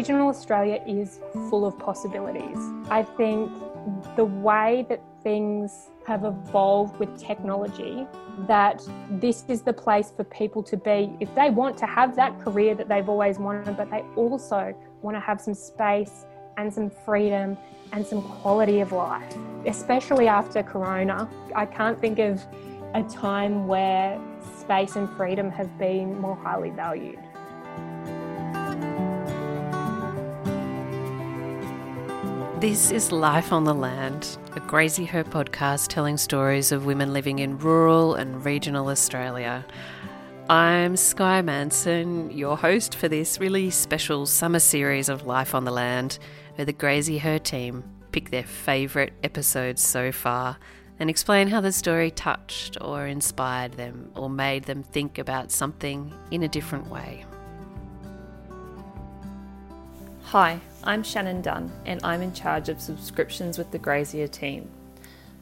regional Australia is full of possibilities. I think the way that things have evolved with technology, that this is the place for people to be if they want to have that career that they've always wanted, but they also want to have some space and some freedom and some quality of life, especially after Corona. I can't think of a time where space and freedom have been more highly valued. This is Life on the Land, a Graziher podcast telling stories of women living in rural and regional Australia. I'm Sky Manson, your host for this really special summer series of Life on the Land, where the Graziher team pick their favourite episodes so far and explain how the story touched or inspired them or made them think about something in a different way. Hi, I'm Shannon Dunn, and I'm in charge of subscriptions with the Graziher team.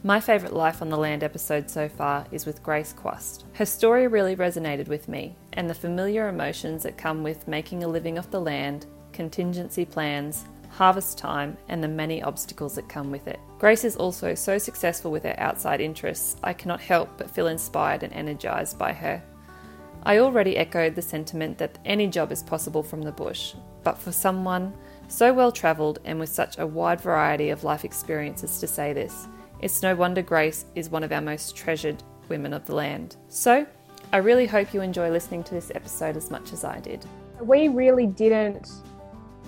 My favourite Life on the Land episode so far is with Grace Quast. Her story really resonated with me, and the familiar emotions that come with making a living off the land, contingency plans, harvest time, and the many obstacles that come with it. Grace is also so successful with her outside interests, I cannot help but feel inspired and energised by her. I already echoed the sentiment that any job is possible from the bush, but for someone so well travelled and with such a wide variety of life experiences to say this, it's no wonder Grace is one of our most treasured women of the land. So, I really hope you enjoy listening to this episode as much as I did. We really didn't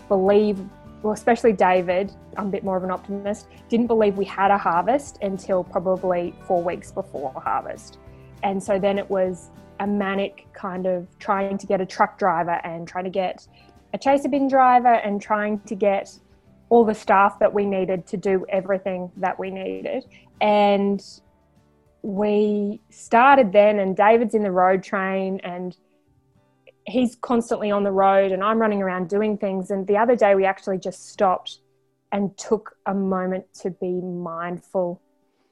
believe well, especially David, I'm a bit more of an optimist, didn't believe we had a harvest until probably four weeks before harvest. And so then it was a manic kind of trying to get a truck driver and trying to get a chaser bin driver and trying to get all the staff that we needed to do everything that we needed. And we started then, and David's in the road train and he's constantly on the road and I'm running around doing things. And the other day we actually just stopped and took a moment to be mindful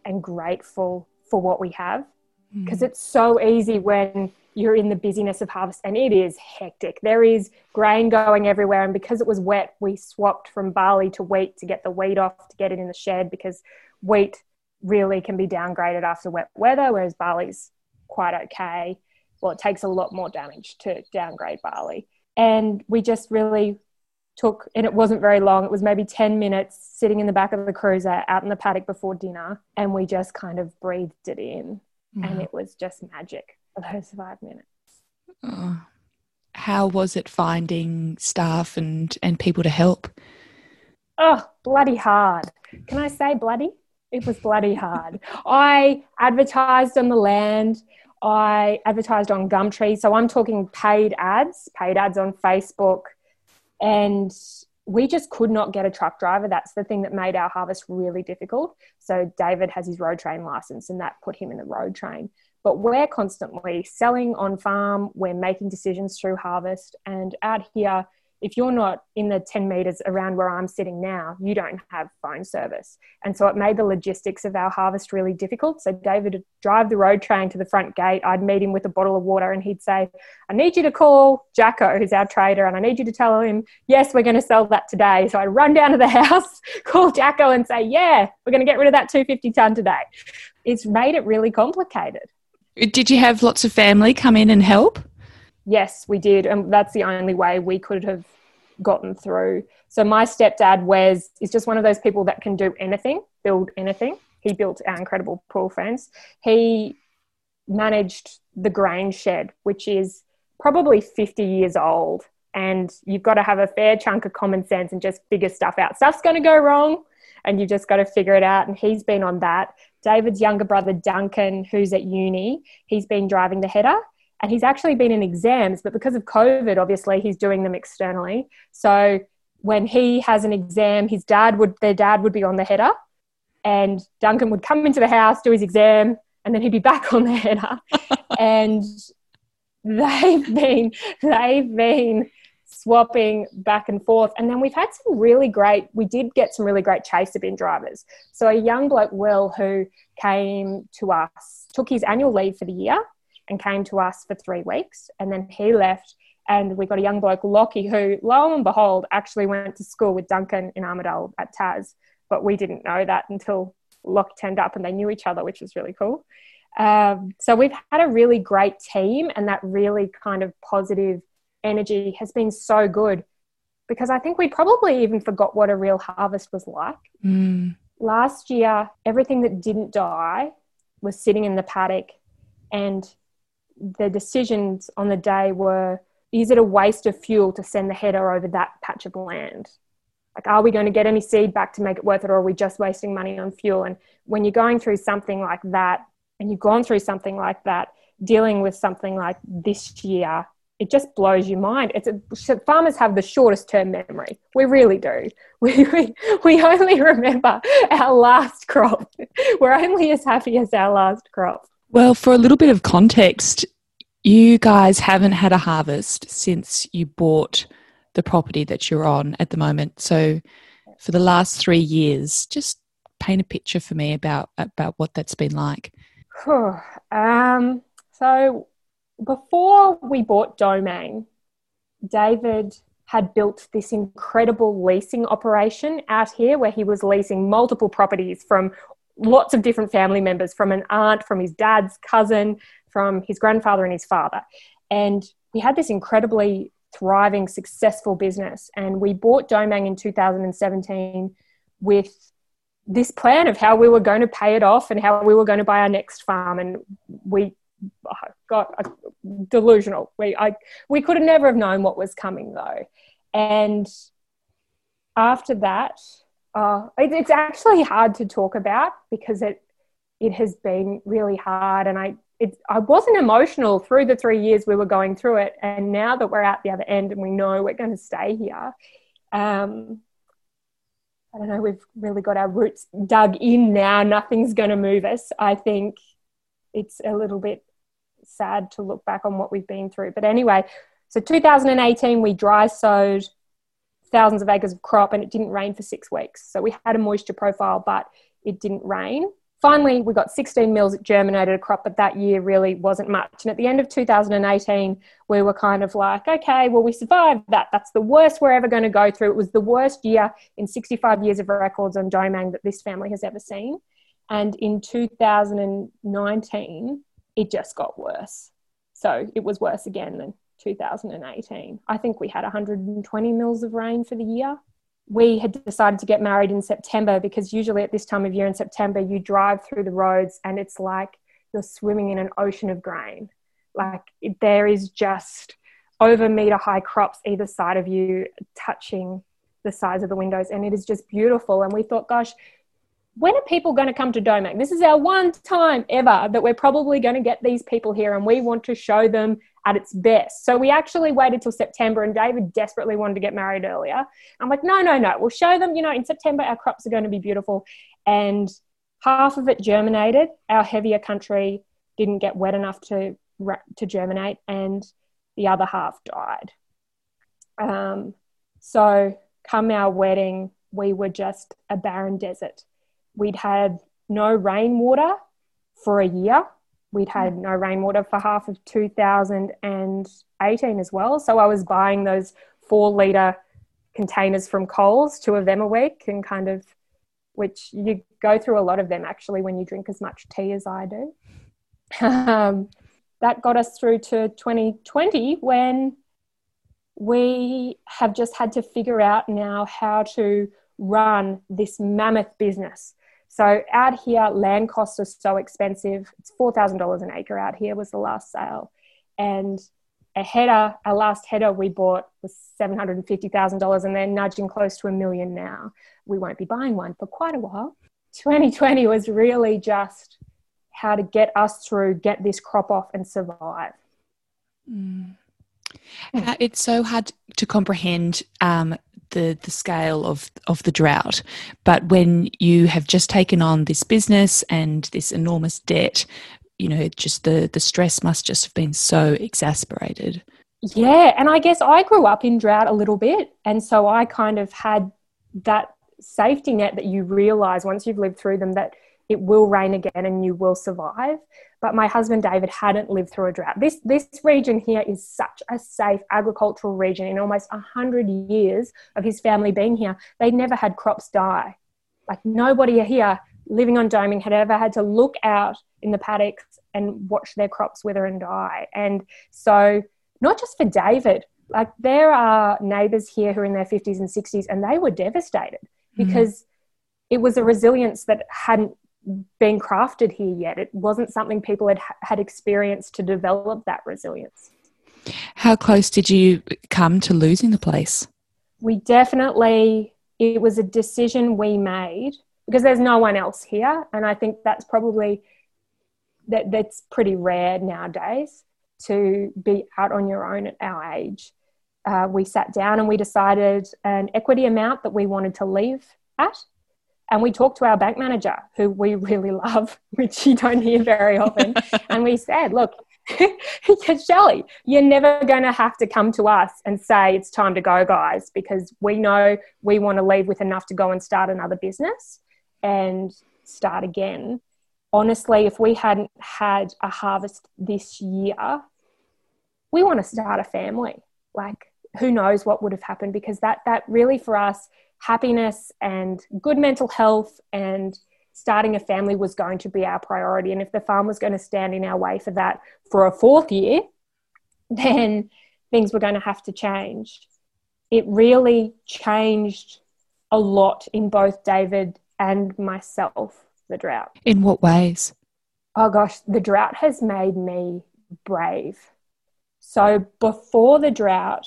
and grateful for what we have. Because mm. it's so easy when you're in the busyness of harvest and it is hectic. There is grain going everywhere. And because it was wet, we swapped from barley to wheat to get the wheat off to get it in the shed because wheat really can be downgraded after wet weather, whereas barley's quite okay well, it takes a lot more damage to downgrade barley. And we just really took, and it wasn't very long, it was maybe 10 minutes sitting in the back of the cruiser out in the paddock before dinner. And we just kind of breathed it in. Mm. And it was just magic for those five minutes. Oh. How was it finding staff and, and people to help? Oh, bloody hard. Can I say bloody? It was bloody hard. I advertised on the land. I advertised on Gumtree. So I'm talking paid ads, paid ads on Facebook. And we just could not get a truck driver. That's the thing that made our harvest really difficult. So David has his road train license and that put him in the road train. But we're constantly selling on farm, we're making decisions through harvest. And out here, if you're not in the 10 meters around where I'm sitting now, you don't have phone service. And so it made the logistics of our harvest really difficult. So David would drive the road train to the front gate. I'd meet him with a bottle of water and he'd say, I need you to call Jacko, who's our trader, and I need you to tell him, yes, we're going to sell that today. So I'd run down to the house, call Jacko and say, yeah, we're going to get rid of that 250 ton today. It's made it really complicated. Did you have lots of family come in and help? Yes, we did. And that's the only way we could have gotten through. So my stepdad Wes is just one of those people that can do anything, build anything. He built our incredible pool fence. He managed the grain shed, which is probably 50 years old. And you've got to have a fair chunk of common sense and just figure stuff out. Stuff's going to go wrong and you've just got to figure it out. And he's been on that. David's younger brother, Duncan, who's at uni, he's been driving the header and he's actually been in exams, but because of COVID, obviously he's doing them externally. So when he has an exam, his dad would their dad would be on the header, and Duncan would come into the house, do his exam, and then he'd be back on the header. and they've been they've been swapping back and forth. And then we've had some really great, we did get some really great chaser bin drivers. So a young bloke, Will, who came to us, took his annual leave for the year and came to us for three weeks. And then he left And we got a young bloke, Lockie, who, lo and behold, actually went to school with Duncan in Armidale at TAS. But we didn't know that until Lockie turned up and they knew each other, which was really cool. Um, so we've had a really great team, and that really kind of positive energy has been so good because I think we probably even forgot what a real harvest was like. Mm. Last year, everything that didn't die was sitting in the paddock, and the decisions on the day were is it a waste of fuel to send the header over that patch of land? Like, are we going to get any seed back to make it worth it, or are we just wasting money on fuel? And when you're going through something like that, and you've gone through something like that, dealing with something like this year it just blows your mind. It's a, farmers have the shortest term memory. We really do. We, we, we only remember our last crop. We're only as happy as our last crop. Well, for a little bit of context, you guys haven't had a harvest since you bought the property that you're on at the moment. So, for the last three years, just paint a picture for me about about what that's been like. um, so before we bought Domain, David had built this incredible leasing operation out here where he was leasing multiple properties from lots of different family members from an aunt, from his dad's cousin, from his grandfather and his father. And we had this incredibly thriving, successful business. And we bought Domain in 2017 with this plan of how we were going to pay it off and how we were going to buy our next farm. And we oh, got delusional. We I we could have never have known what was coming though, and after that, uh, it, it's actually hard to talk about because it it has been really hard, and I it I wasn't emotional through the three years we were going through it, and now that we're at the other end and we know we're going to stay here. Um, I don't know, we've really got our roots dug in now. Nothing's going to move us. I think it's a little bit sad to look back on what we've been through. But anyway, so 2018, we dry sowed thousands of acres of crop and it didn't rain for six weeks. So we had a moisture profile, but it didn't rain. Finally, we got 16 mils that germinated a crop, but that year really wasn't much. And at the end of 2018, we were kind of like, okay, well, we survived that. That's the worst we're ever going to go through. It was the worst year in 65 years of records on Domain that this family has ever seen. And in 2019, it just got worse. So it was worse again than 2018. I think we had 120 mils of rain for the year. We had decided to get married in September because usually at this time of year in September, you drive through the roads and it's like you're swimming in an ocean of grain. Like there is just over meter high crops either side of you touching the sides of the windows and it is just beautiful and we thought gosh when are people going to come to Domain? This is our one time ever that we're probably going to get these people here and we want to show them at its best. So we actually waited till September and David desperately wanted to get married earlier. I'm like, no, no, no, we'll show them, you know, in September our crops are going to be beautiful. And half of it germinated. Our heavier country didn't get wet enough to, to germinate and the other half died. Um, so come our wedding, we were just a barren desert we'd had no rainwater for a year. We'd had no rainwater for half of 2018 as well. So I was buying those four litre containers from Coles, two of them a week, and kind of, which you go through a lot of them actually when you drink as much tea as I do. Um, that got us through to 2020 when we have just had to figure out now how to run this mammoth business so out here, land costs are so expensive. It's four thousand dollars an acre out here was the last sale, and a header, our last header we bought was seven hundred and fifty thousand dollars, and they're nudging close to a million now. We won't be buying one for quite a while. 2020 was really just how to get us through, get this crop off, and survive. Mm. It's so hard to comprehend um, the the scale of of the drought. But when you have just taken on this business and this enormous debt you know just the the stress must just have been so exasperated. Yeah and i guess i grew up in drought a little bit and so i kind of had that safety net that you realize once you've lived through them that it will rain again and you will survive. But my husband David hadn't lived through a drought. This this region here is such a safe agricultural region. In almost a hundred years of his family being here, they'd never had crops die. Like nobody here living on Domain had ever had to look out in the paddocks and watch their crops wither and die. And so, not just for David, like there are neighbors here who are in their 50s and 60s, and they were devastated mm. because it was a resilience that hadn't been crafted here yet. It wasn't something people had had experienced to develop that resilience. How close did you come to losing the place? We definitely, it was a decision we made because there's no one else here. And I think that's probably, that, that's pretty rare nowadays to be out on your own at our age. Uh, we sat down and we decided an equity amount that we wanted to leave at and we talked to our bank manager, who we really love, which you don't hear very often. and we said, look, Shelley, you're never going to have to come to us and say it's time to go, guys, because we know we want to leave with enough to go and start another business and start again. Honestly, if we hadn't had a harvest this year, we want to start a family. Like, who knows what would have happened because that that really for us happiness and good mental health and starting a family was going to be our priority. And if the farm was going to stand in our way for that for a fourth year, then things were going to have to change. It really changed a lot in both David and myself, the drought. In what ways? Oh gosh, the drought has made me brave. So before the drought,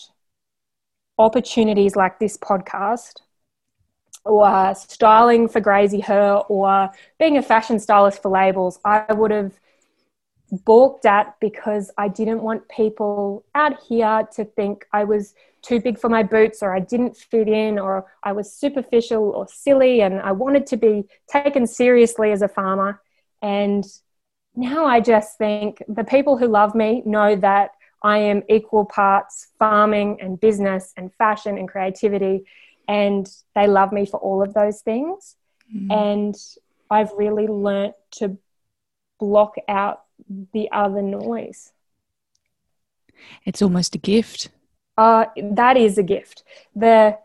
opportunities like this podcast or styling for Graziher or being a fashion stylist for labels, I would have balked at because I didn't want people out here to think I was too big for my boots or I didn't fit in or I was superficial or silly and I wanted to be taken seriously as a farmer. And now I just think the people who love me know that I am equal parts farming and business and fashion and creativity and they love me for all of those things. Mm. And I've really learnt to block out the other noise. It's almost a gift. Uh, that is a gift. The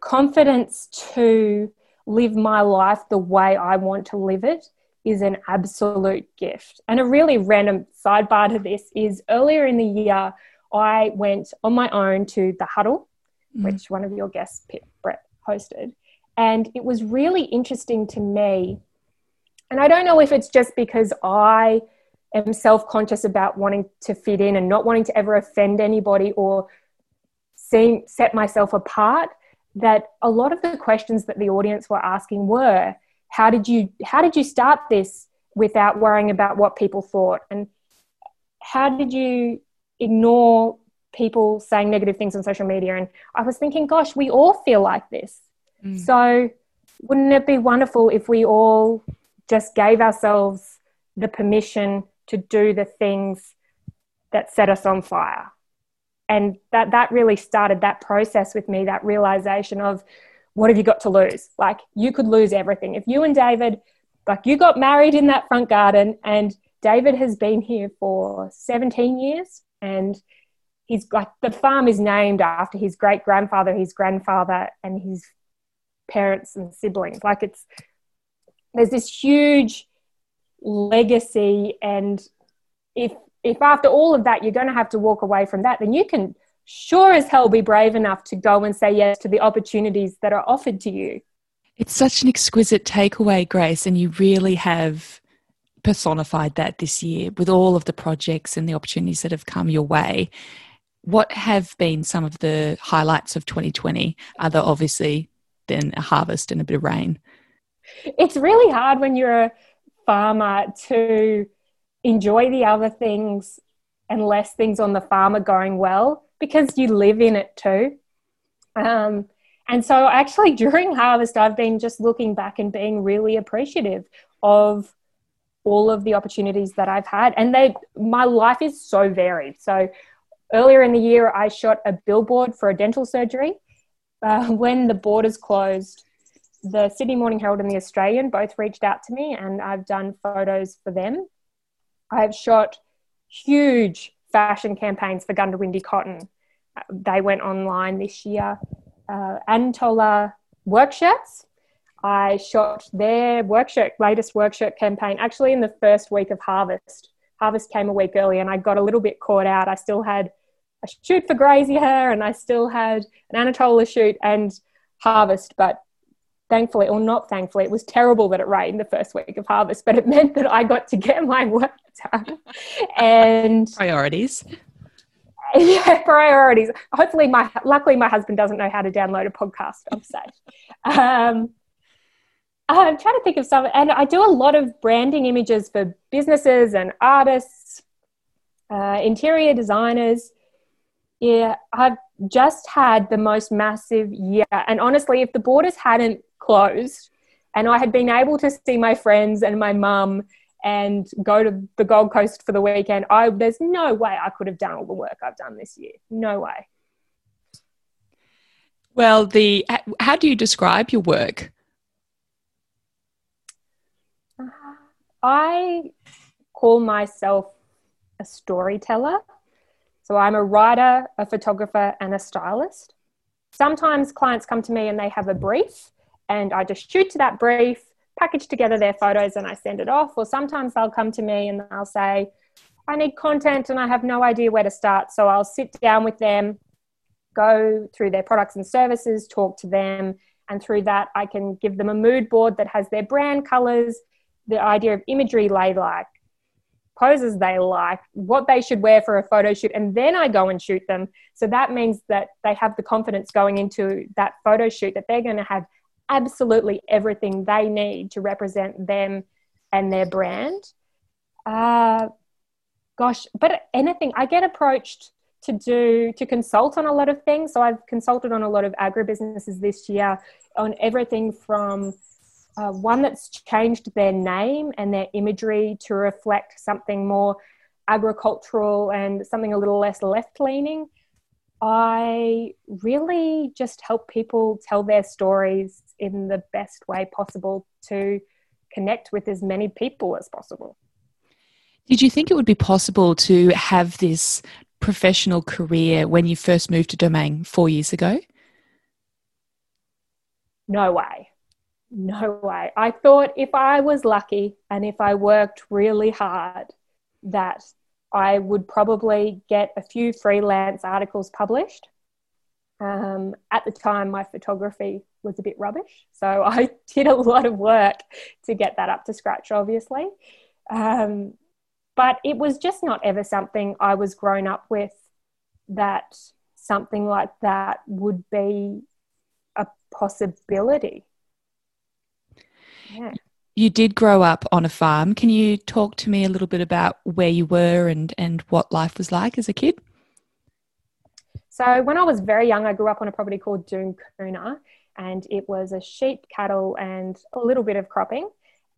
confidence to live my life the way I want to live it is an absolute gift. And a really random sidebar to this is earlier in the year, I went on my own to the huddle mm. which one of your guests, Brett, hosted. And it was really interesting to me. And I don't know if it's just because I am self conscious about wanting to fit in and not wanting to ever offend anybody or seem, set myself apart that a lot of the questions that the audience were asking were how did you how did you start this without worrying about what people thought and how did you ignore people saying negative things on social media. And I was thinking, gosh, we all feel like this. Mm. So wouldn't it be wonderful if we all just gave ourselves the permission to do the things that set us on fire? And that, that really started that process with me, that realization of what have you got to lose? Like you could lose everything. If you and David, like you got married in that front garden and David has been here for 17 years and he's like the farm is named after his great grandfather, his grandfather, and his parents and siblings. Like it's there's this huge legacy, and if if after all of that you're going to have to walk away from that, then you can sure as hell be brave enough to go and say yes to the opportunities that are offered to you. It's such an exquisite takeaway, Grace, and you really have personified that this year with all of the projects and the opportunities that have come your way what have been some of the highlights of 2020 other obviously than a harvest and a bit of rain? It's really hard when you're a farmer to enjoy the other things unless things on the farm are going well because you live in it too. Um, and so actually during harvest i've been just looking back and being really appreciative of all of the opportunities that i've had. And they my life is so varied. So Earlier in the year, I shot a billboard for a dental surgery. Uh, when the borders closed, the Sydney Morning Herald and the Australian both reached out to me, and I've done photos for them. I've shot huge fashion campaigns for Goondiwindi Cotton. They went online this year. Uh, Antola work shirts. I shot their work shirt, latest work shirt campaign actually in the first week of harvest. Harvest came a week early, and I got a little bit caught out. I still had a shoot for Graziher, and I still had an Anatola shoot and harvest, but thankfully, or not thankfully, it was terrible that it rained the first week of harvest, but it meant that I got to get my work done. And priorities. Yeah, priorities. Hopefully, my luckily my husband doesn't know how to download a podcast. I'm safe. Um, I'm trying to think of some, and I do a lot of branding images for businesses and artists, uh, interior designers. Yeah, I've just had the most massive year, and honestly, if the borders hadn't closed and I had been able to see my friends and my mum and go to the Gold Coast for the weekend, I there's no way I could have done all the work I've done this year. No way. Well, the how do you describe your work? I call myself a storyteller. So I'm a writer, a photographer, and a stylist. Sometimes clients come to me and they have a brief and I just shoot to that brief, package together their photos, and I send it off. Or sometimes they'll come to me and they'll say, I need content and I have no idea where to start. So I'll sit down with them, go through their products and services, talk to them, and through that, I can give them a mood board that has their brand colors, the idea of imagery they like, poses they like, what they should wear for a photo shoot, and then I go and shoot them. So that means that they have the confidence going into that photo shoot that they're going to have absolutely everything they need to represent them and their brand. Uh, gosh, but anything, I get approached to do to consult on a lot of things. So I've consulted on a lot of agribusinesses this year on everything from uh, one that's changed their name and their imagery to reflect something more agricultural and something a little less left leaning. I really just help people tell their stories in the best way possible to connect with as many people as possible. Did you think it would be possible to have this professional career when you first moved to Domain four years ago? No way. No way. I thought if I was lucky and if I worked really hard, that I would probably get a few freelance articles published. Um, at the time, my photography was a bit rubbish. So I did a lot of work to get that up to scratch, obviously. Um, but it was just not ever something I was grown up with that something like that would be a possibility. Yeah. You did grow up on a farm. Can you talk to me a little bit about where you were and, and what life was like as a kid? So, when I was very young, I grew up on a property called Doon Coonah, and it was a sheep, cattle, and a little bit of cropping.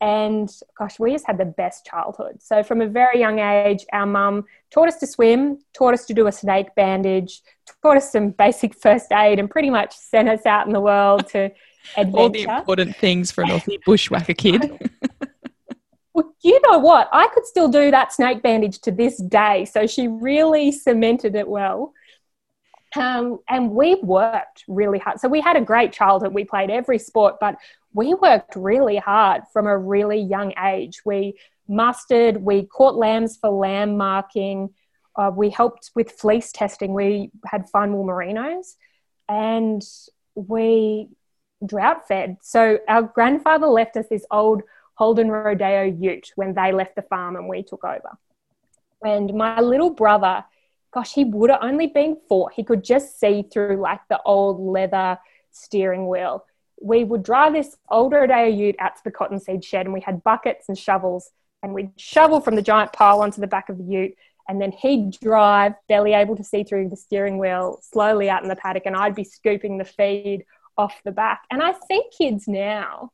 And gosh, we just had the best childhood. So, from a very young age, our mum taught us to swim, taught us to do a snake bandage, taught us some basic first aid, and pretty much sent us out in the world to adventure. All the important things for an Aussie bushwhacker kid. well, you know what? I could still do that snake bandage to this day. So, she really cemented it well. Um, and we worked really hard. So we had a great childhood. We played every sport, but we worked really hard from a really young age. We mustered, we caught lambs for lamb marking, uh, we helped with fleece testing. We had fine wool merinos, and we drought fed. So our grandfather left us this old Holden Rodeo ute when they left the farm and we took over. And my little brother gosh, he would have only been four. He could just see through like the old leather steering wheel. We would drive this old Rodeo ute out to the cottonseed shed and we had buckets and shovels and we'd shovel from the giant pile onto the back of the ute and then he'd drive, barely able to see through the steering wheel, slowly out in the paddock, and I'd be scooping the feed off the back. And I see kids now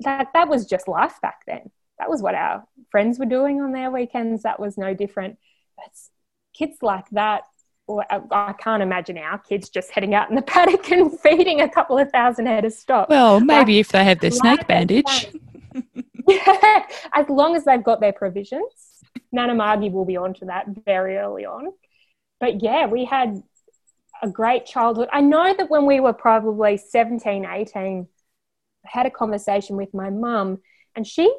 that that was just life back then. That was what our friends were doing on their weekends. That was no different. It's kids like that or uh, I can't imagine our kids just heading out in the paddock and feeding a couple of thousand head of stock. Well, maybe if they have their snake bandage. yeah, as long as they've got their provisions. Nana Margie will be onto that very early on. But yeah, we had a great childhood. I know that when we were probably 17, 18, I had a conversation with my mum and she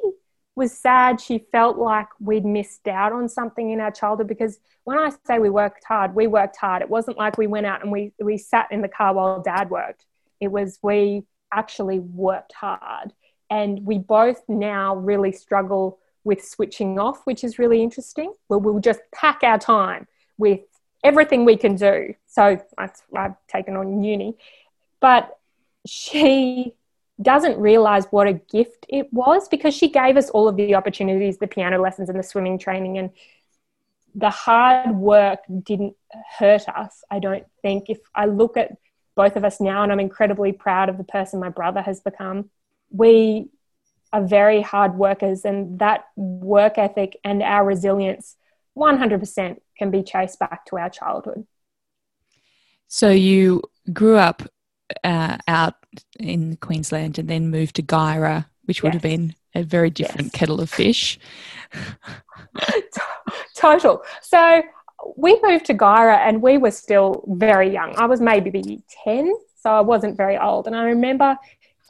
was sad. She felt like we'd missed out on something in our childhood because when I say we worked hard, we worked hard. It wasn't like we went out and we, we sat in the car while dad worked. It was we actually worked hard. And we both now really struggle with switching off, which is really interesting. Where we'll just pack our time with everything we can do. So I've taken on uni. But she doesn't realize what a gift it was because she gave us all of the opportunities the piano lessons and the swimming training and the hard work didn't hurt us i don't think if i look at both of us now and i'm incredibly proud of the person my brother has become we are very hard workers and that work ethic and our resilience 100% can be traced back to our childhood so you grew up uh, out in Queensland and then moved to Guyra, which would yes. have been a very different yes. kettle of fish. Total. So we moved to Guyra and we were still very young. I was maybe 10, so I wasn't very old. And I remember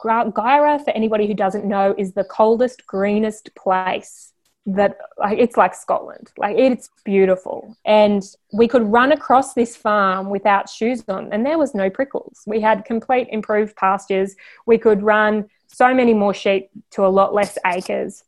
Guyra, for anybody who doesn't know, is the coldest, greenest place that like it's like Scotland. Like it's beautiful. And we could run across this farm without shoes on and there was no prickles. We had complete improved pastures. We could run so many more sheep to a lot less acres.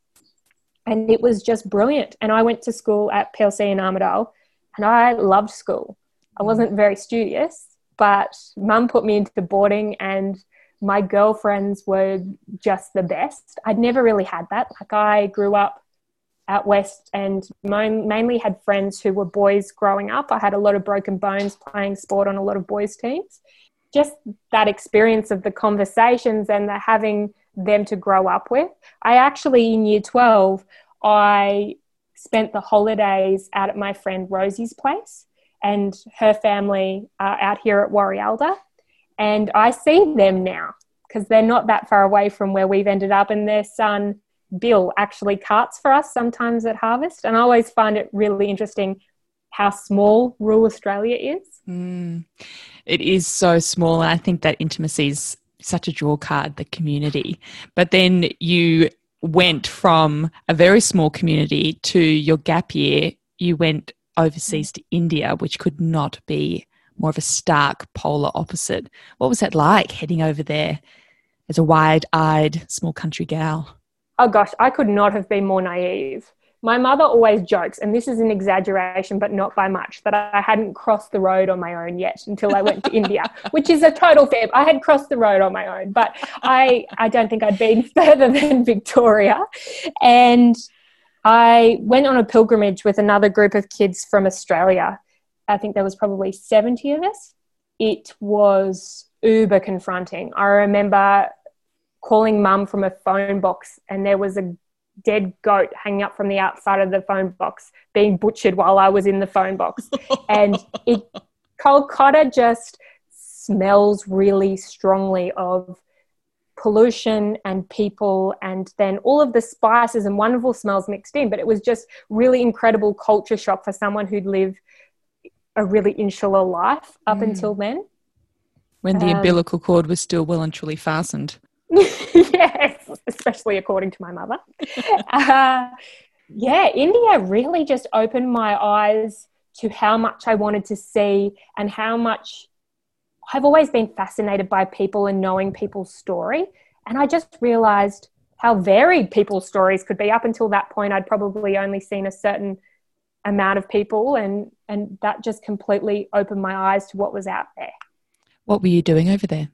And it was just brilliant. And I went to school at PLC in Armidale and I loved school. I wasn't very studious, but mum put me into boarding and my girlfriends were just the best. I'd never really had that. Like I grew up out west and mainly had friends who were boys growing up. I had a lot of broken bones playing sport on a lot of boys' teams. Just that experience of the conversations and the having them to grow up with. I actually, in year 12, I spent the holidays out at my friend Rosie's place and her family out here at Warialda. And I see them now because they're not that far away from where we've ended up, and their son Bill actually carts for us sometimes at harvest. And I always find it really interesting how small rural Australia is. Mm. It is so small. And I think that intimacy is such a draw card, the community. But then you went from a very small community to your gap year, you went overseas to India, which could not be more of a stark polar opposite. What was that like heading over there as a wide eyed small country gal? Oh gosh, I could not have been more naive. My mother always jokes, and this is an exaggeration, but not by much, that I hadn't crossed the road on my own yet until I went to India, which is a total fib. I had crossed the road on my own, but I, I don't think I'd been further than Victoria. And I went on a pilgrimage with another group of kids from Australia. I think there was probably 70 of us. It was uber confronting. I remember calling mum from a phone box and there was a dead goat hanging up from the outside of the phone box being butchered while I was in the phone box. and it Kolkata just smells really strongly of pollution and people and then all of the spices and wonderful smells mixed in but it was just really incredible culture shock for someone who'd lived a really insular life up mm. until then when the um, umbilical cord was still well and truly fastened yes, especially according to my mother. uh, yeah, India really just opened my eyes to how much I wanted to see and how much I've always been fascinated by people and knowing people's story. And I just realized how varied people's stories could be. Up until that point, I'd probably only seen a certain amount of people, and, and that just completely opened my eyes to what was out there. What were you doing over there?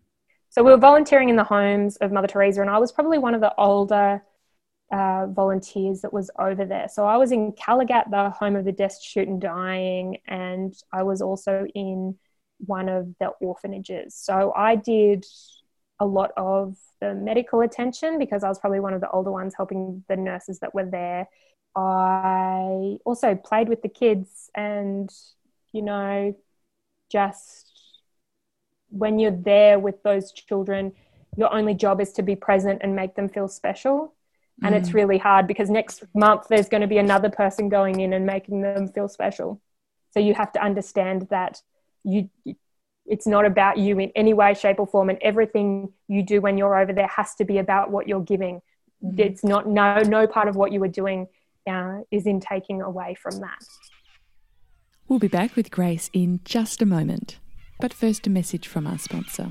So we were volunteering in the homes of Mother Teresa, and I was probably one of the older uh, volunteers that was over there. So I was in Kalighat, the home of the destitute and dying, and I was also in one of the orphanages. So I did a lot of the medical attention because I was probably one of the older ones helping the nurses that were there. I also played with the kids and, you know, just when you're there with those children, your only job is to be present and make them feel special. And mm. it's really hard because next month there's going to be another person going in and making them feel special. So you have to understand that you it's not about you in any way shape or form and everything you do when you're over there has to be about what you're giving mm-hmm. it's not no no part of what you were doing uh, is in taking away from that we'll be back with grace in just a moment but first a message from our sponsor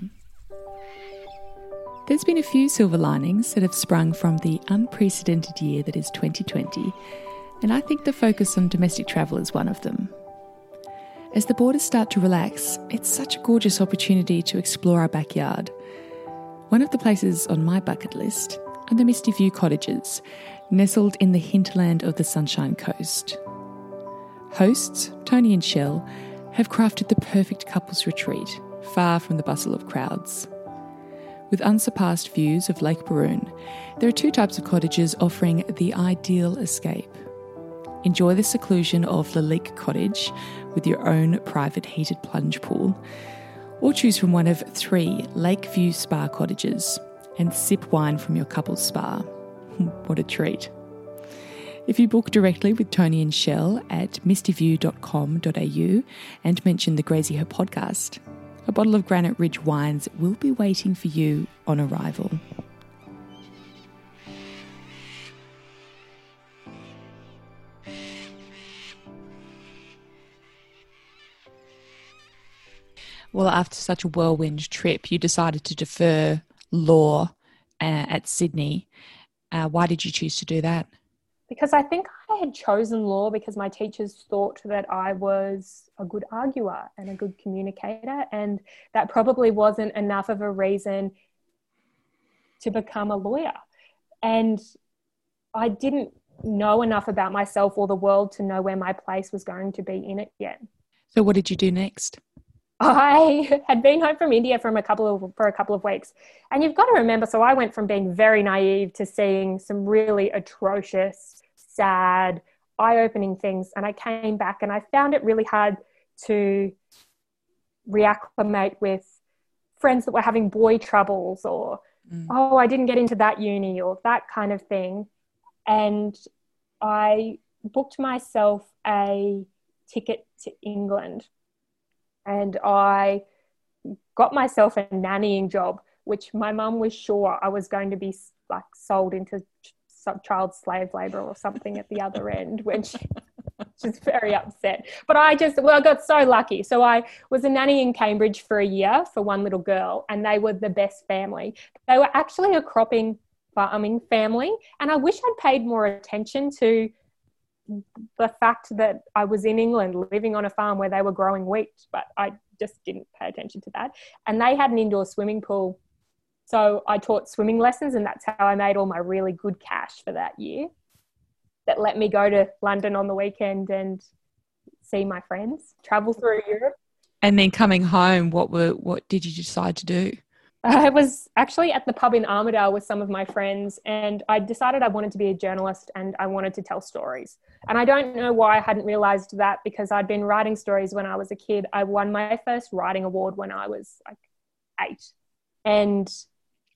there's been a few silver linings that have sprung from the unprecedented year that is 2020 and i think the focus on domestic travel is one of them as the borders start to relax, it's such a gorgeous opportunity to explore our backyard. One of the places on my bucket list are the Misty View cottages, nestled in the hinterland of the Sunshine Coast. Hosts, Tony and Shell, have crafted the perfect couples retreat, far from the bustle of crowds. With unsurpassed views of Lake Baroon, there are two types of cottages offering the ideal escape. Enjoy the seclusion of Lake Cottage with your own private heated plunge pool, or choose from one of three Lakeview Spa cottages and sip wine from your couple's spa. what a treat! If you book directly with Tony and Shell at mistyview.com.au and mention the Graziher podcast, a bottle of Granite Ridge wines will be waiting for you on arrival. Well, after such a whirlwind trip, you decided to defer law uh, at Sydney. Uh, why did you choose to do that? Because I think I had chosen law because my teachers thought that I was a good arguer and a good communicator, and that probably wasn't enough of a reason to become a lawyer. And I didn't know enough about myself or the world to know where my place was going to be in it yet. So, what did you do next? I had been home from India from a couple of for a couple of weeks, and you've got to remember. So I went from being very naive to seeing some really atrocious, sad, eye-opening things, and I came back and I found it really hard to reacclimate with friends that were having boy troubles or mm. oh I didn't get into that uni or that kind of thing, and I booked myself a ticket to England and I got myself a nannying job, which my mum was sure I was going to be like sold into child slave labor or something at the other end she, she's very upset. But I just, well, I got so lucky. So I was a nanny in Cambridge for a year for one little girl, and they were the best family. They were actually a cropping farming family, and I wish I'd paid more attention to the fact that I was in England living on a farm where they were growing wheat, but I just didn't pay attention to that. And they had an indoor swimming pool. So I taught swimming lessons, and that's how I made all my really good cash for that year. That let me go to London on the weekend and see my friends, travel through Europe. And then coming home, what were what did you decide to do? I was actually at the pub in Armidale with some of my friends, and I decided I wanted to be a journalist and I wanted to tell stories. And I don't know why I hadn't realized that because I'd been writing stories when I was a kid. I won my first writing award when I was like eight. And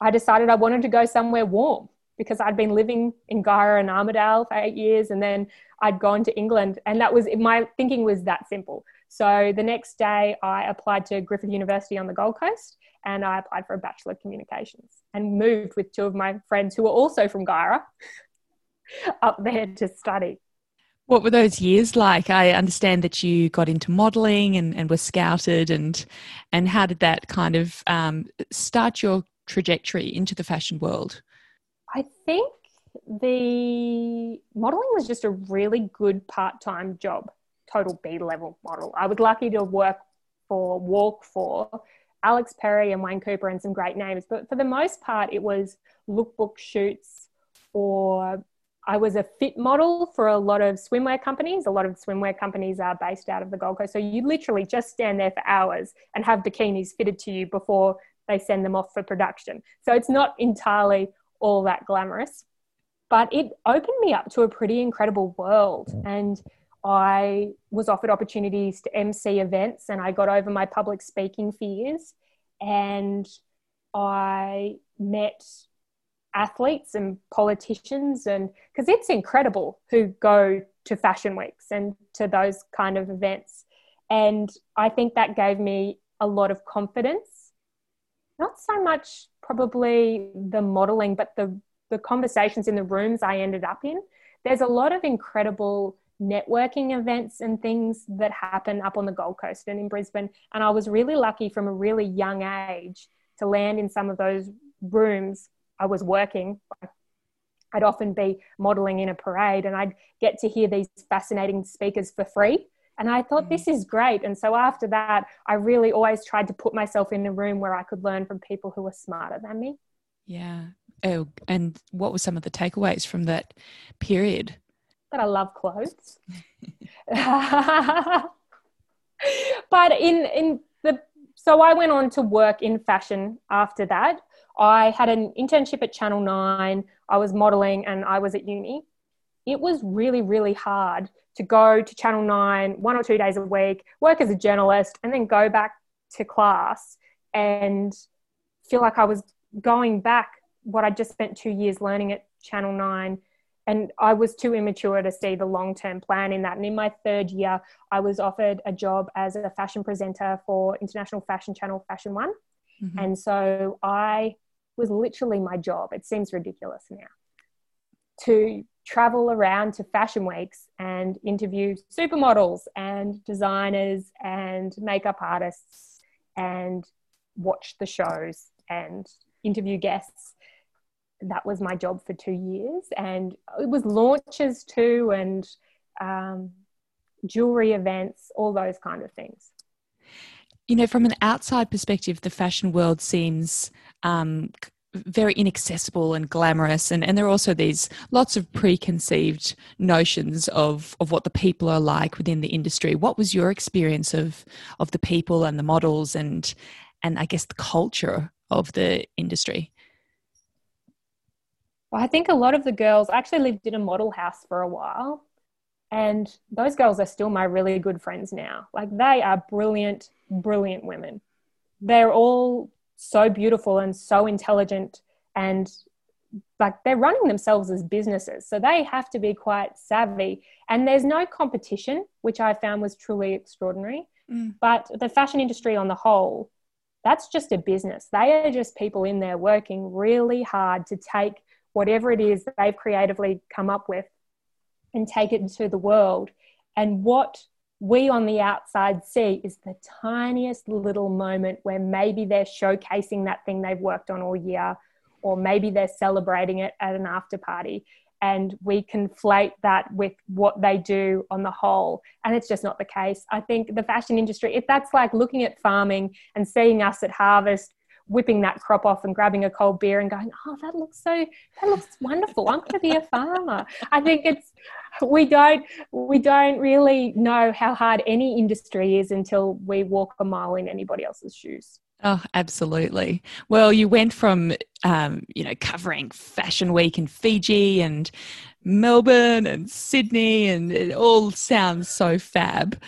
I decided I wanted to go somewhere warm because I'd been living in Guyra and Armidale for eight years, and then I'd gone to England. And that was my thinking was that simple. So the next day, I applied to Griffith University on the Gold Coast and I applied for a Bachelor of Communications and moved with two of my friends who were also from Guyra up there to study. What were those years like? I understand that you got into modelling and, and were scouted, and and how did that kind of um, start your trajectory into the fashion world? I think the modelling was just a really good part time job, total B level model. I was lucky to work for Walk for Alex Perry and Wayne Cooper and some great names. But for the most part, it was lookbook shoots or I was a fit model for a lot of swimwear companies. A lot of swimwear companies are based out of the Gold Coast. So you literally just stand there for hours and have bikinis fitted to you before they send them off for production. So it's not entirely all that glamorous, but it opened me up to a pretty incredible world. Mm. And I was offered opportunities to MC events and I got over my public speaking fears and I met athletes and politicians and because it's incredible who go to fashion weeks and to those kind of events and i think that gave me a lot of confidence not so much probably the modeling but the the conversations in the rooms i ended up in. There's a lot of incredible networking events and things that happen up on the gold coast and in brisbane. And i was really lucky from a really young age to land in some of those rooms I was working, I'd often be modeling in a parade and I'd get to hear these fascinating speakers for free. And I thought, mm. this is great. And so after that, I really always tried to put myself in a room where I could learn from people who were smarter than me. Yeah. Oh, and what were some of the takeaways from that period? That I love clothes. but in in the so I went on to work in fashion after that. I had an internship at Channel 9, I was modeling, and I was at uni. It was really, really hard to go to Channel 9 one or two days a week, work as a journalist, and then go back to class and feel like I was going back what I just spent two years learning at Channel 9. And I was too immature to see the long term plan in that. And in my third year, I was offered a job as a fashion presenter for International Fashion Channel Fashion One. Mm-hmm. And so I was literally my job. It seems ridiculous now to travel around to fashion weeks and interview supermodels and designers and makeup artists and watch the shows and interview guests. That was my job for two years. And it was launches too and um, jewelry events, all those kind of things. You know, from an outside perspective, the fashion world seems um, very inaccessible and glamorous. And, and there are also these lots of preconceived notions of, of what the people are like within the industry. What was your experience of of the people and the models and and i guess the culture of the industry? Well i think a lot of the girls actually lived in a model house for a while and those girls are still my really good friends now. Like they are brilliant brilliant women. They're all so beautiful and so intelligent and like they're running themselves as businesses. So they have to be quite savvy. And there's no competition which i found was truly extraordinary. Mm. but the fashion industry on the whole that's just a business. They are just people in there working really hard to take whatever it is that they've creatively come up with and take it into the world. And what we on the outside see is the tiniest little moment where maybe they're showcasing that thing they've worked on all year, or maybe they're celebrating it at an after party. And we conflate that with what they do on the whole. And it's just not the case. I think the fashion industry, if that's like looking at farming and seeing us at harvest whipping that crop off and grabbing a cold beer and going, oh, that looks so, that looks wonderful. I'm going to be a farmer. I think it's, we don't, we don't really know how hard any industry is until we walk a mile in anybody else's shoes. Oh, absolutely. Well, you went from, um, you know, covering Fashion Week in Fiji and Melbourne and Sydney, and it all sounds so fab.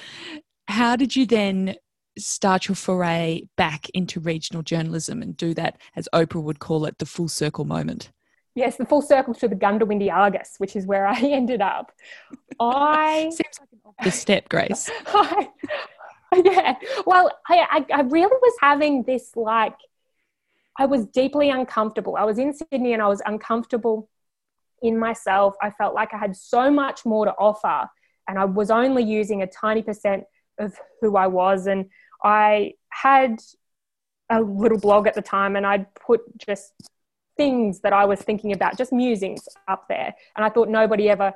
How did you then start your foray back into regional journalism and do that, as Oprah would call it, the full circle moment? Yes, the full circle to the Goondiwindi Argus, which is where I ended up. I seems like an obvious step, Grace. I, yeah, well, I, I, I really was having this like, I was deeply uncomfortable. I was in Sydney and I was uncomfortable in myself. I felt like I had so much more to offer, and I was only using a tiny percent of who I was. And I had a little blog at the time and I'd put just things that I was thinking about, just musings up there. And I thought nobody ever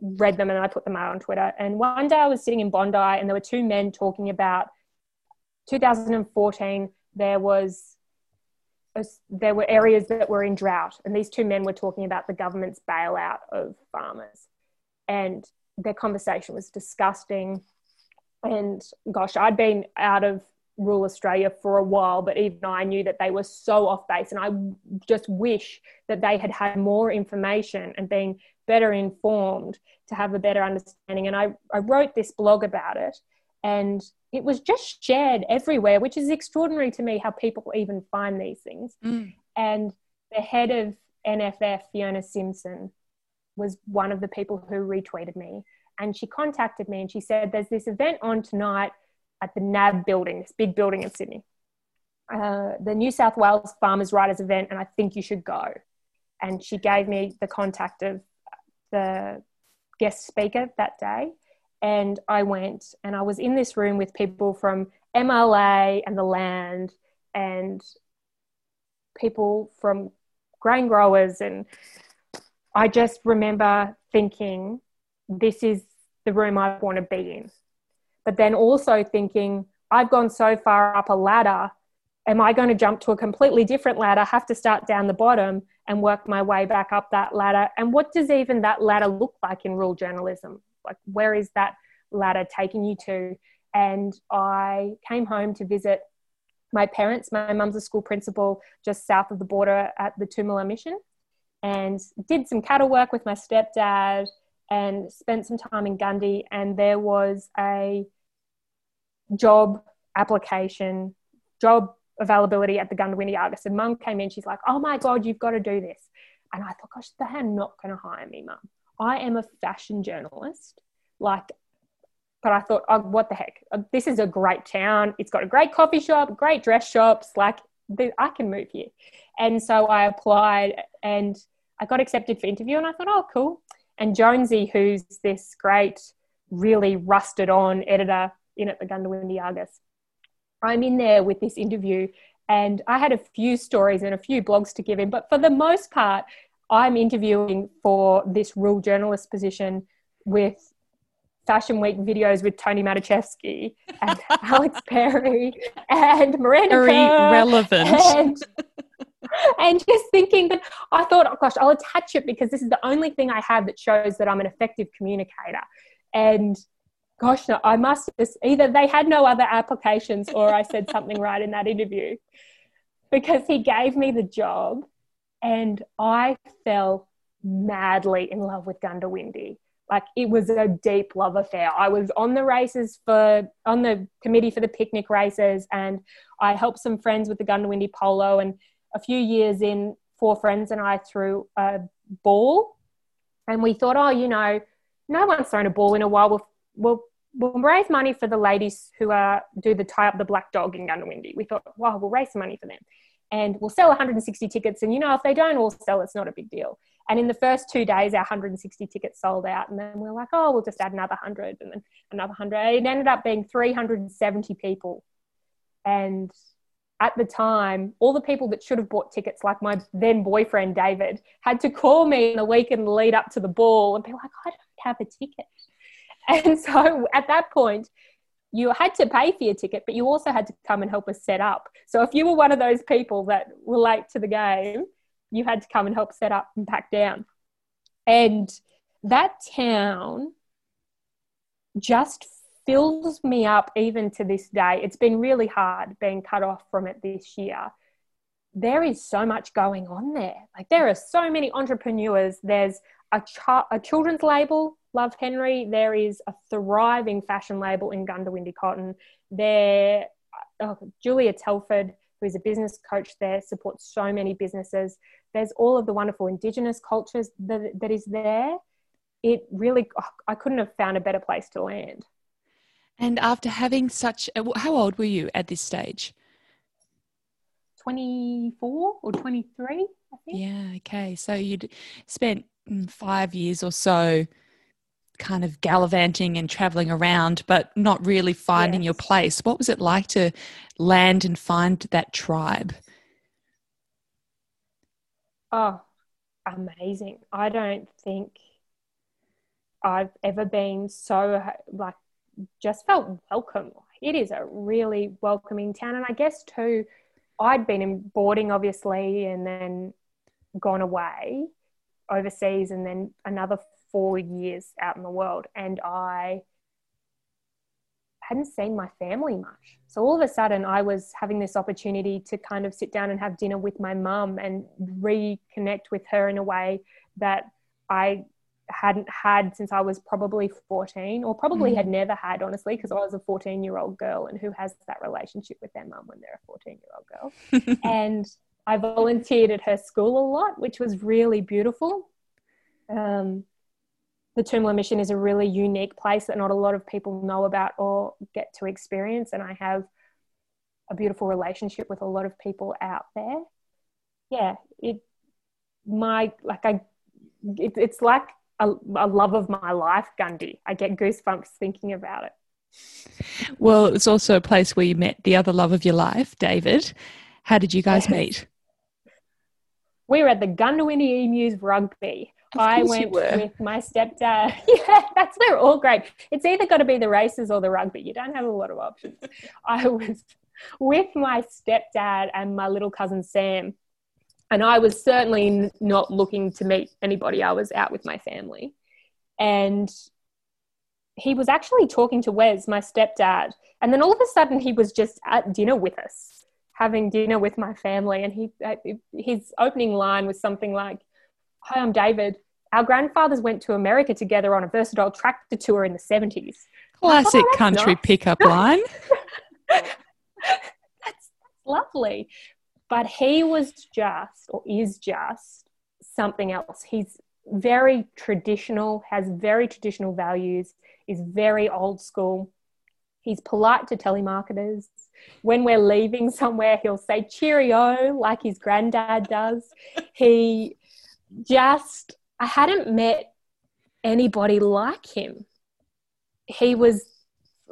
read them and I put them out on Twitter. And one day I was sitting in Bondi and there were two men talking about 2014, there was there were areas that were in drought and these two men were talking about the government's bailout of farmers and their conversation was disgusting and gosh, I'd been out of rural Australia for a while, but even I knew that they were so off base. And I just wish that they had had more information and been better informed, to have a better understanding. And I, I wrote this blog about it and it was just shared everywhere, which is extraordinary to me how people even find these things. Mm. And the head of NFF, Fiona Simpson, was one of the people who retweeted me. And she contacted me and she said, There's this event on tonight at the NAB building, this big building in Sydney. Uh, the New South Wales Farmers Writers event, and I think you should go. And she gave me the contact of the guest speaker that day. And I went and I was in this room with people from MLA and the land and people from grain growers. And I just remember thinking, this is the room I want to be in. But then also thinking, I've gone so far up a ladder. Am I going to jump to a completely different ladder, have to start down the bottom and work my way back up that ladder? And what does even that ladder look like in rural journalism? Like, where is that ladder taking you to? And I came home to visit my parents. My mum's a school principal just south of the border at the Toomelah Mission and did some cattle work with my stepdad and spent some time in Gundy. And there was a job application, job availability at the Goondiwindi Argus. And mum came in, she's like, oh my God, you've got to do this. And I thought, gosh, they're not going to hire me, mum. I am a fashion journalist. Like, but I thought, oh, what the heck? Uh, this is a great town. It's got a great coffee shop, great dress shops. Like, I can move here. And so I applied and I got accepted for interview. And I thought, oh, cool. And Jonesy, who's this great, really rusted on editor in at the Goondiwindi Argus, I'm in there with this interview and I had a few stories and a few blogs to give him. But for the most part, I'm interviewing for this rural journalist position with Fashion Week videos with Tony Maticevski and Alex Perry and Miranda Very Kerr relevant. And, and just thinking that I thought, oh gosh, I'll attach it because this is the only thing I have that shows that I'm an effective communicator. And gosh, no, I must just either they had no other applications or I said something right in that interview because he gave me the job and I fell madly in love with Goondiwindi like it was a deep love affair. I was on the races for on the committee for the picnic races, and I helped some friends with the Goondiwindi polo. And a few years in, four friends and I threw a ball, and we thought, oh, you know, no one's thrown a ball in a while. We'll we'll, we'll raise money for the ladies who are do the tie up the black dog in Goondiwindi. We thought, wow, we'll raise some money for them, and we'll sell 160 tickets. And you know, if they don't all sell, it's not a big deal. And in the first two days, our 160 tickets sold out. And then we are like, oh, we'll just add another 100 and then another 100. It ended up being 370 people. And at the time, all the people that should have bought tickets, like my then boyfriend David, had to call me in the week and lead up to the ball and be like, I don't have a ticket. And so at that point, you had to pay for your ticket, but you also had to come and help us set up. So if you were one of those people that were late to the game, you had to come and help set up and pack down. And that town just fills me up even to this day. It's been really hard being cut off from it this year. There is so much going on there. Like there are so many entrepreneurs. There's a, ch- a children's label, Love Henry. There is a thriving fashion label in Goondiwindi Cotton. There, uh, oh, Julia Telford, who is a business coach there, supports so many businesses there's all of the wonderful indigenous cultures that, that is there it really oh, i couldn't have found a better place to land and after having such how old were you at this stage? 24 or 23 i think. Yeah okay. So you'd spent mm, five years or so kind of gallivanting and traveling around but not really finding yes. your place. What was it like to land and find that tribe? Oh, amazing. I don't think I've ever been so like just felt welcome. It is a really welcoming town. And I guess too, I'd been in boarding obviously and then gone away overseas and then another four years out in the world. And I hadn't seen my family much. So all of a sudden, I was having this opportunity to kind of sit down and have dinner with my mum and reconnect with her in a way that I hadn't had since I was probably 14, or probably Mm. had never had, honestly, because I was a 14 year old girl, and who has that relationship with their mum when they're a 14 year old girl? and I volunteered at her school a lot, which was really beautiful. Um, the Toomelah Mission is a really unique place that not a lot of people know about or get to experience, and I have a beautiful relationship with a lot of people out there. Yeah, it my like I it, it's like a, a love of my life, Gundy. I get goosebumps thinking about it. well, it's also a place where you met the other love of your life, David. How did you guys meet? We were at the Goondiwindi Emus rugby. I went with my stepdad. yeah, that's they're all great. It's either got to be the races or the rugby. You don't have a lot of options. I was with my stepdad and my little cousin Sam, and I was certainly not looking to meet anybody. I was out with my family, and he was actually talking to Wes, my stepdad, and then all of a sudden he was just at dinner with us, having dinner with my family, and he uh, his opening line was something like, "Hi, I'm David. Our grandfathers went to America together on a versatile tractor tour in the 70s." Classic Oh, country nice. pickup line. that's lovely. But he was just, or is just, something else. He's very traditional, has very traditional values, is very old school. He's polite to telemarketers. When we're leaving somewhere, he'll say cheerio like his granddad does. He just, I hadn't met anybody like him. He was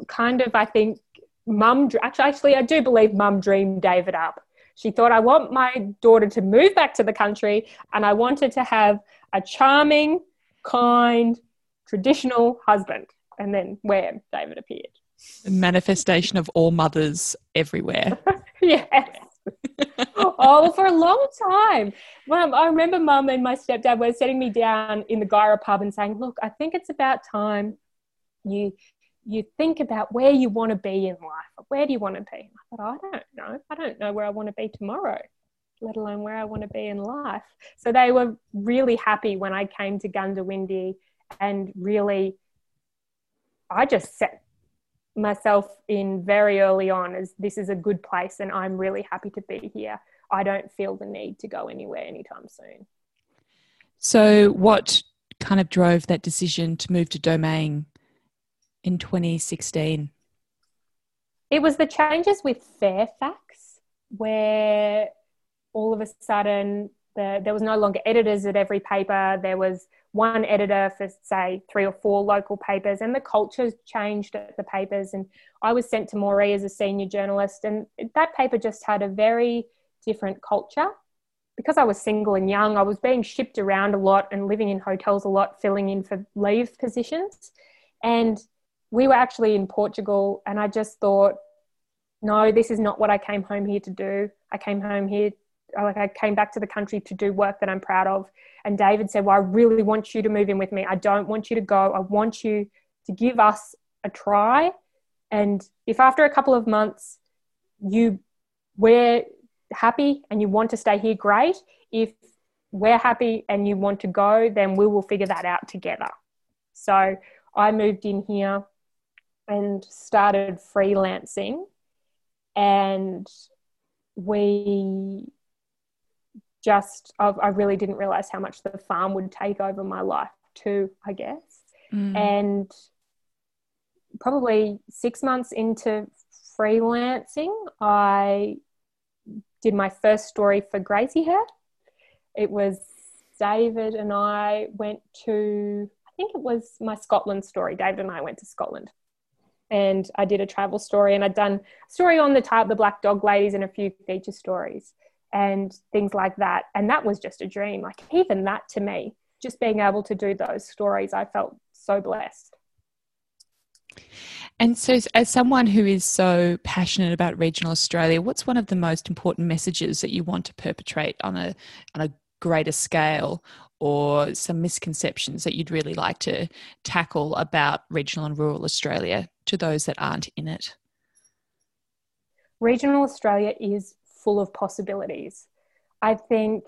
kind of, I think, mum, actually, actually, I do believe mum dreamed David up. She thought, I want my daughter to move back to the country and I wanted to have a charming, kind, traditional husband. And then where David appeared. The manifestation of all mothers everywhere. yes. oh, for a long time. Well, I remember mum and my stepdad were setting me down in the Guyra pub and saying, look, I think it's about time you you think about where you want to be in life. Where do you want to be? I thought, oh, I don't know. I don't know where I want to be tomorrow, let alone where I want to be in life. So they were really happy when I came to Goondiwindi and really, I just set myself in very early on as this is a good place and I'm really happy to be here. I don't feel the need to go anywhere anytime soon. So, what kind of drove that decision to move to Domain in 2016? It was the changes with Fairfax where all of a sudden the, there was no longer editors at every paper. There was one editor for, say, three or four local papers, and the culture changed at the papers. And I was sent to Moree as a senior journalist, and that paper just had a very different culture. Because I was single and young, I was being shipped around a lot and living in hotels a lot, filling in for leave positions. And we were actually in Portugal, and I just thought, no, this is not what I came home here to do. I came home here, like I came back to the country to do work that I'm proud of. And David said, Well, I really want you to move in with me. I don't want you to go. I want you to give us a try. And if after a couple of months you we're happy and you want to stay here, great. If we're happy and you want to go, then we will figure that out together. So I moved in here and started freelancing and we just I, I really didn't realize how much the farm would take over my life too i guess Mm. and probably six months into freelancing i did my first story for Graziher. It was David and I went to, I think it was my Scotland story. David and I went to Scotland. And I did a travel story and I'd done a story on the type the black dog ladies and a few feature stories and things like that. And that was just a dream. Like even that to me, just being able to do those stories, I felt so blessed. And so, as someone who is so passionate about regional Australia, what's one of the most important messages that you want to perpetrate on a on a greater scale, or some misconceptions that you'd really like to tackle about regional and rural Australia to those that aren't in it? regional Australia is full of possibilities. I think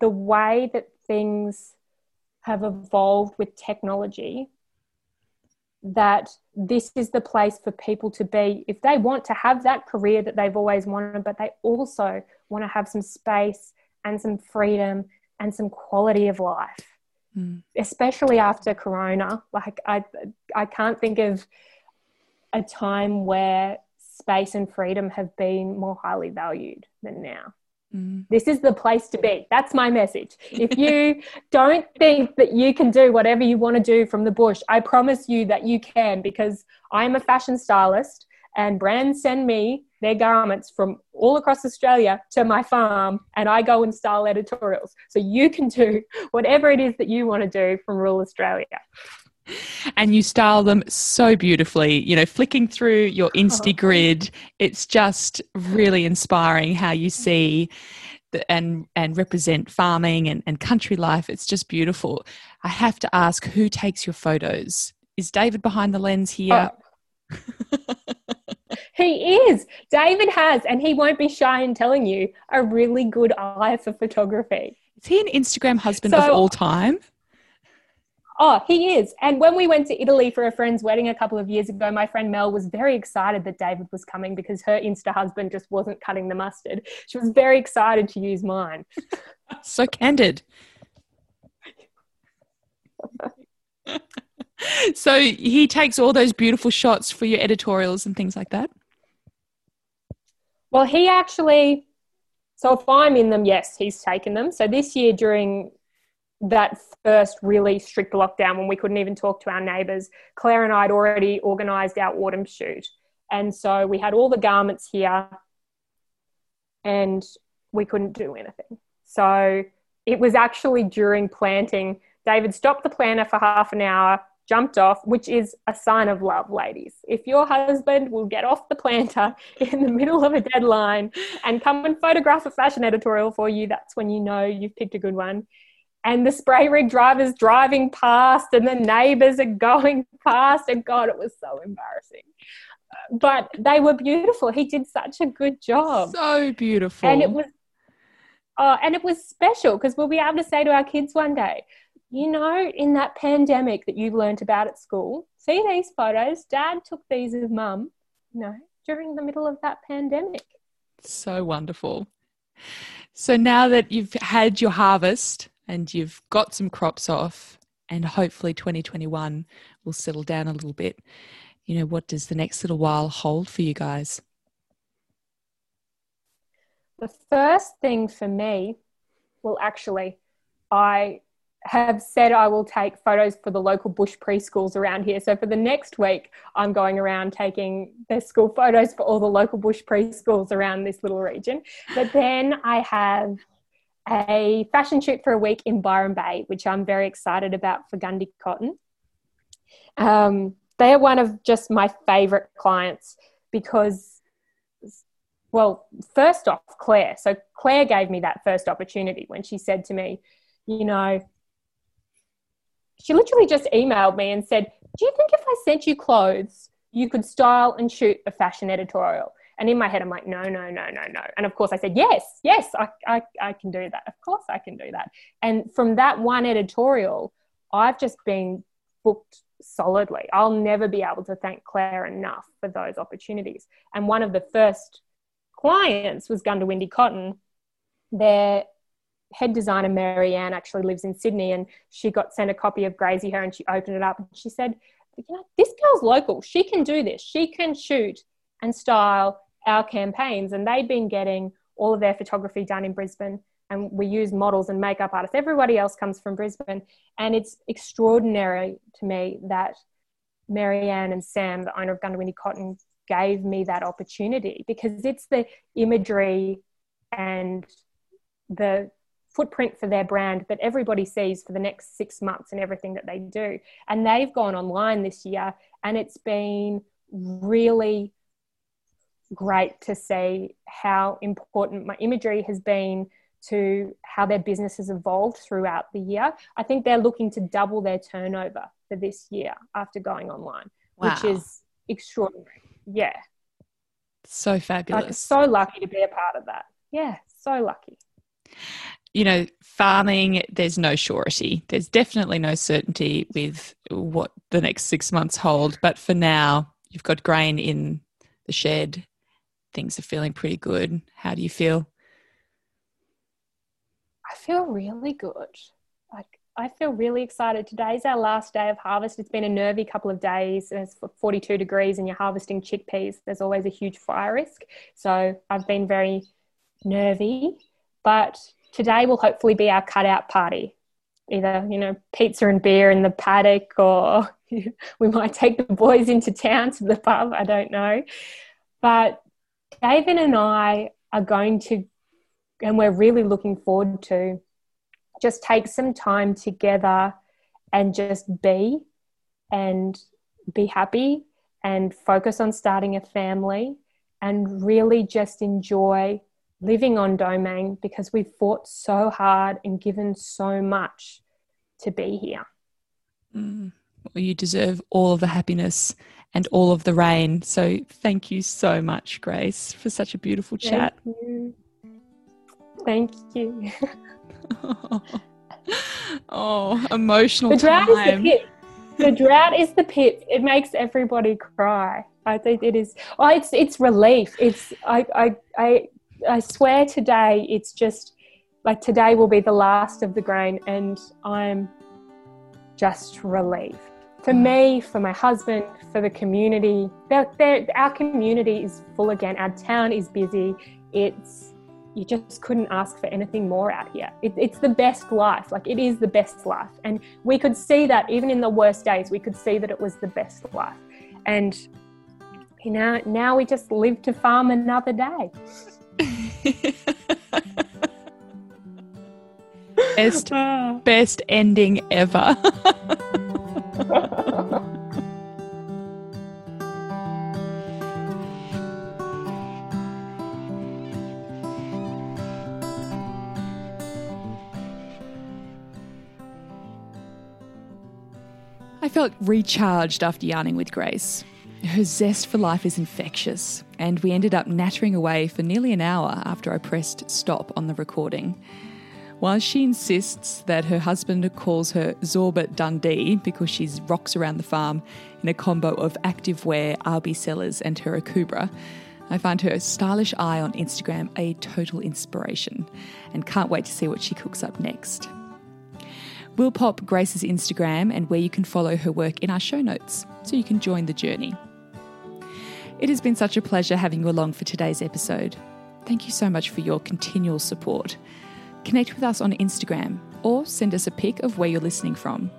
the way that things have evolved with technology that this is the place for people to be if they want to have that career that they've always wanted, but they also want to have some space and some freedom and some quality of life, mm. especially after Corona. Like, I, I can't think of a time where space and freedom have been more highly valued than now. Mm. This is the place to be. That's my message. If you don't think that you can do whatever you want to do from the bush, I promise you that you can because I'm a fashion stylist and brands send me their garments from all across Australia to my farm and I go and style editorials. So you can do whatever it is that you want to do from rural Australia and you style them so beautifully. You know, flicking through your oh. Insta grid, it's just really inspiring how you mm. see the, and and represent farming and, and country life. It's just beautiful. I have to ask, who takes your photos? Is David behind the lens here? Oh. he is. David has, and he won't be shy in telling you, a really good eye for photography. Is he an Instagram husband so, of all time? Oh, he is. And when we went to Italy for a friend's wedding a couple of years ago, my friend Mel was very excited that David was coming because her Insta husband just wasn't cutting the mustard. She was very excited to use mine. so candid. so he takes all those beautiful shots for your editorials and things like that? Well, he actually, so if I'm in them, yes, he's taken them. So this year during that first really strict lockdown when we couldn't even talk to our neighbours, Claire and I had already organised our autumn shoot. And so we had all the garments here and we couldn't do anything. So it was actually during planting. David stopped the planter for half an hour, jumped off, which is a sign of love, ladies. If your husband will get off the planter in the middle of a deadline and come and photograph a fashion editorial for you, that's when you know you've picked a good one. And the spray rig drivers driving past and the neighbors are going past. And god it was so embarrassing. But they were beautiful. He did such a good job. So beautiful. And it was uh, and it was special because we'll be able to say to our kids one day you know in that pandemic that you learnt about at school see these photos? Dad took these of mum you know during the middle of that pandemic. So wonderful. So now that you've had your harvest and you've got some crops off and hopefully 2021 will settle down a little bit you know what does the next little while hold for you guys? The first thing for me well actually i have said I will take photos for the local bush preschools around here. So for the next week, I'm going around taking the school photos for all the local bush preschools around this little region. But then I have a fashion shoot for a week in Byron Bay, which I'm very excited about for Gundy Cotton. Um, they are one of just my favorite clients because, well, first off, Claire. So Claire gave me that first opportunity when she said to me, you know, she literally just emailed me and said, Do you think if I sent you clothes, you could style and shoot a fashion editorial? And in my head, I'm like, no, no, no, no, no. And of course, I said, yes, yes, I, I, I can do that. Of course, I can do that. And from that one editorial, I've just been booked solidly. I'll never be able to thank Claire enough for those opportunities. And one of the first clients was Goondiwindi Cotton. Their head designer, Marianne, actually lives in Sydney, and she got sent a copy of Graziher and she opened it up and she said, you know, this girl's local. She can do this. She can shoot and style our campaigns, and they've been getting all of their photography done in Brisbane. And we use models and makeup artists. Everybody else comes from Brisbane. And it's extraordinary to me that Marianne and Sam, the owner of Goondiwindi Cotton, gave me that opportunity because it's the imagery and the footprint for their brand that everybody sees for the next six months and everything that they do. And they've gone online this year and it's been really great to see how important my imagery has been to how their business has evolved throughout the year. I think they're looking to double their turnover for this year after going online, wow. which is extraordinary. Yeah. So fabulous. Like, so lucky to be a part of that. Yeah, so lucky. You know, farming, there's no surety. There's definitely no certainty with what the next six months hold. But for now, you've got grain in the shed. Things are feeling pretty good. How do you feel? I feel really good. Like I feel really excited. Today's our last day of harvest. It's been a nervy couple of days. and It's 42 degrees and you're harvesting chickpeas. There's always a huge fire risk. So I've been very nervy, but today will hopefully be our cutout party. Either, you know, pizza and beer in the paddock or we might take the boys into town to the pub. I don't know. But David and I are going to and we're really looking forward to just take some time together and just be and be happy and focus on starting a family and really just enjoy living on domain because we've fought so hard and given so much to be here. Mm. Well, you deserve all of the happiness and all of the rain. So thank you so much, Grace, for such a beautiful chat. Thank you. Thank you. oh, emotional the drought time. Is the, pit. the drought is the pit. It makes everybody cry. I think it is. Oh, it's it's relief. It's I I I I swear today. It's just like today will be the last of the grain, and I'm just relieved. For mm. me, for my husband, for the community, they're, they're, our community is full again. Our town is busy. It's you just couldn't ask for anything more out here. It, it's the best life. Like it is the best life. And we could see that even in the worst days, we could see that it was the best life. And you know, now we just live to farm another day. best, ah. best ending ever. I felt recharged after yarning with Grace. Her zest for life is infectious, and we ended up nattering away for nearly an hour after I pressed stop on the recording. While she insists that her husband calls her Zorbit Dundee because she rocks around the farm in a combo of activewear, RB Sellars, and her Akubra, I find her stylish eye on Instagram a total inspiration and can't wait to see what she cooks up next. We'll pop Grace's Instagram and where you can follow her work in our show notes so you can join the journey. It has been such a pleasure having you along for today's episode. Thank you so much for your continual support. Connect with us on Instagram or send us a pic of where you're listening from.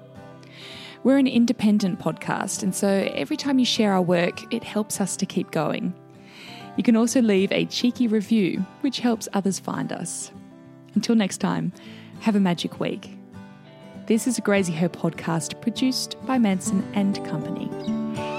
We're an independent podcast, and so every time you share our work, it helps us to keep going. You can also leave a cheeky review, which helps others find us. Until next time, have a magic week. This is a Graziher podcast produced by Manson and Company.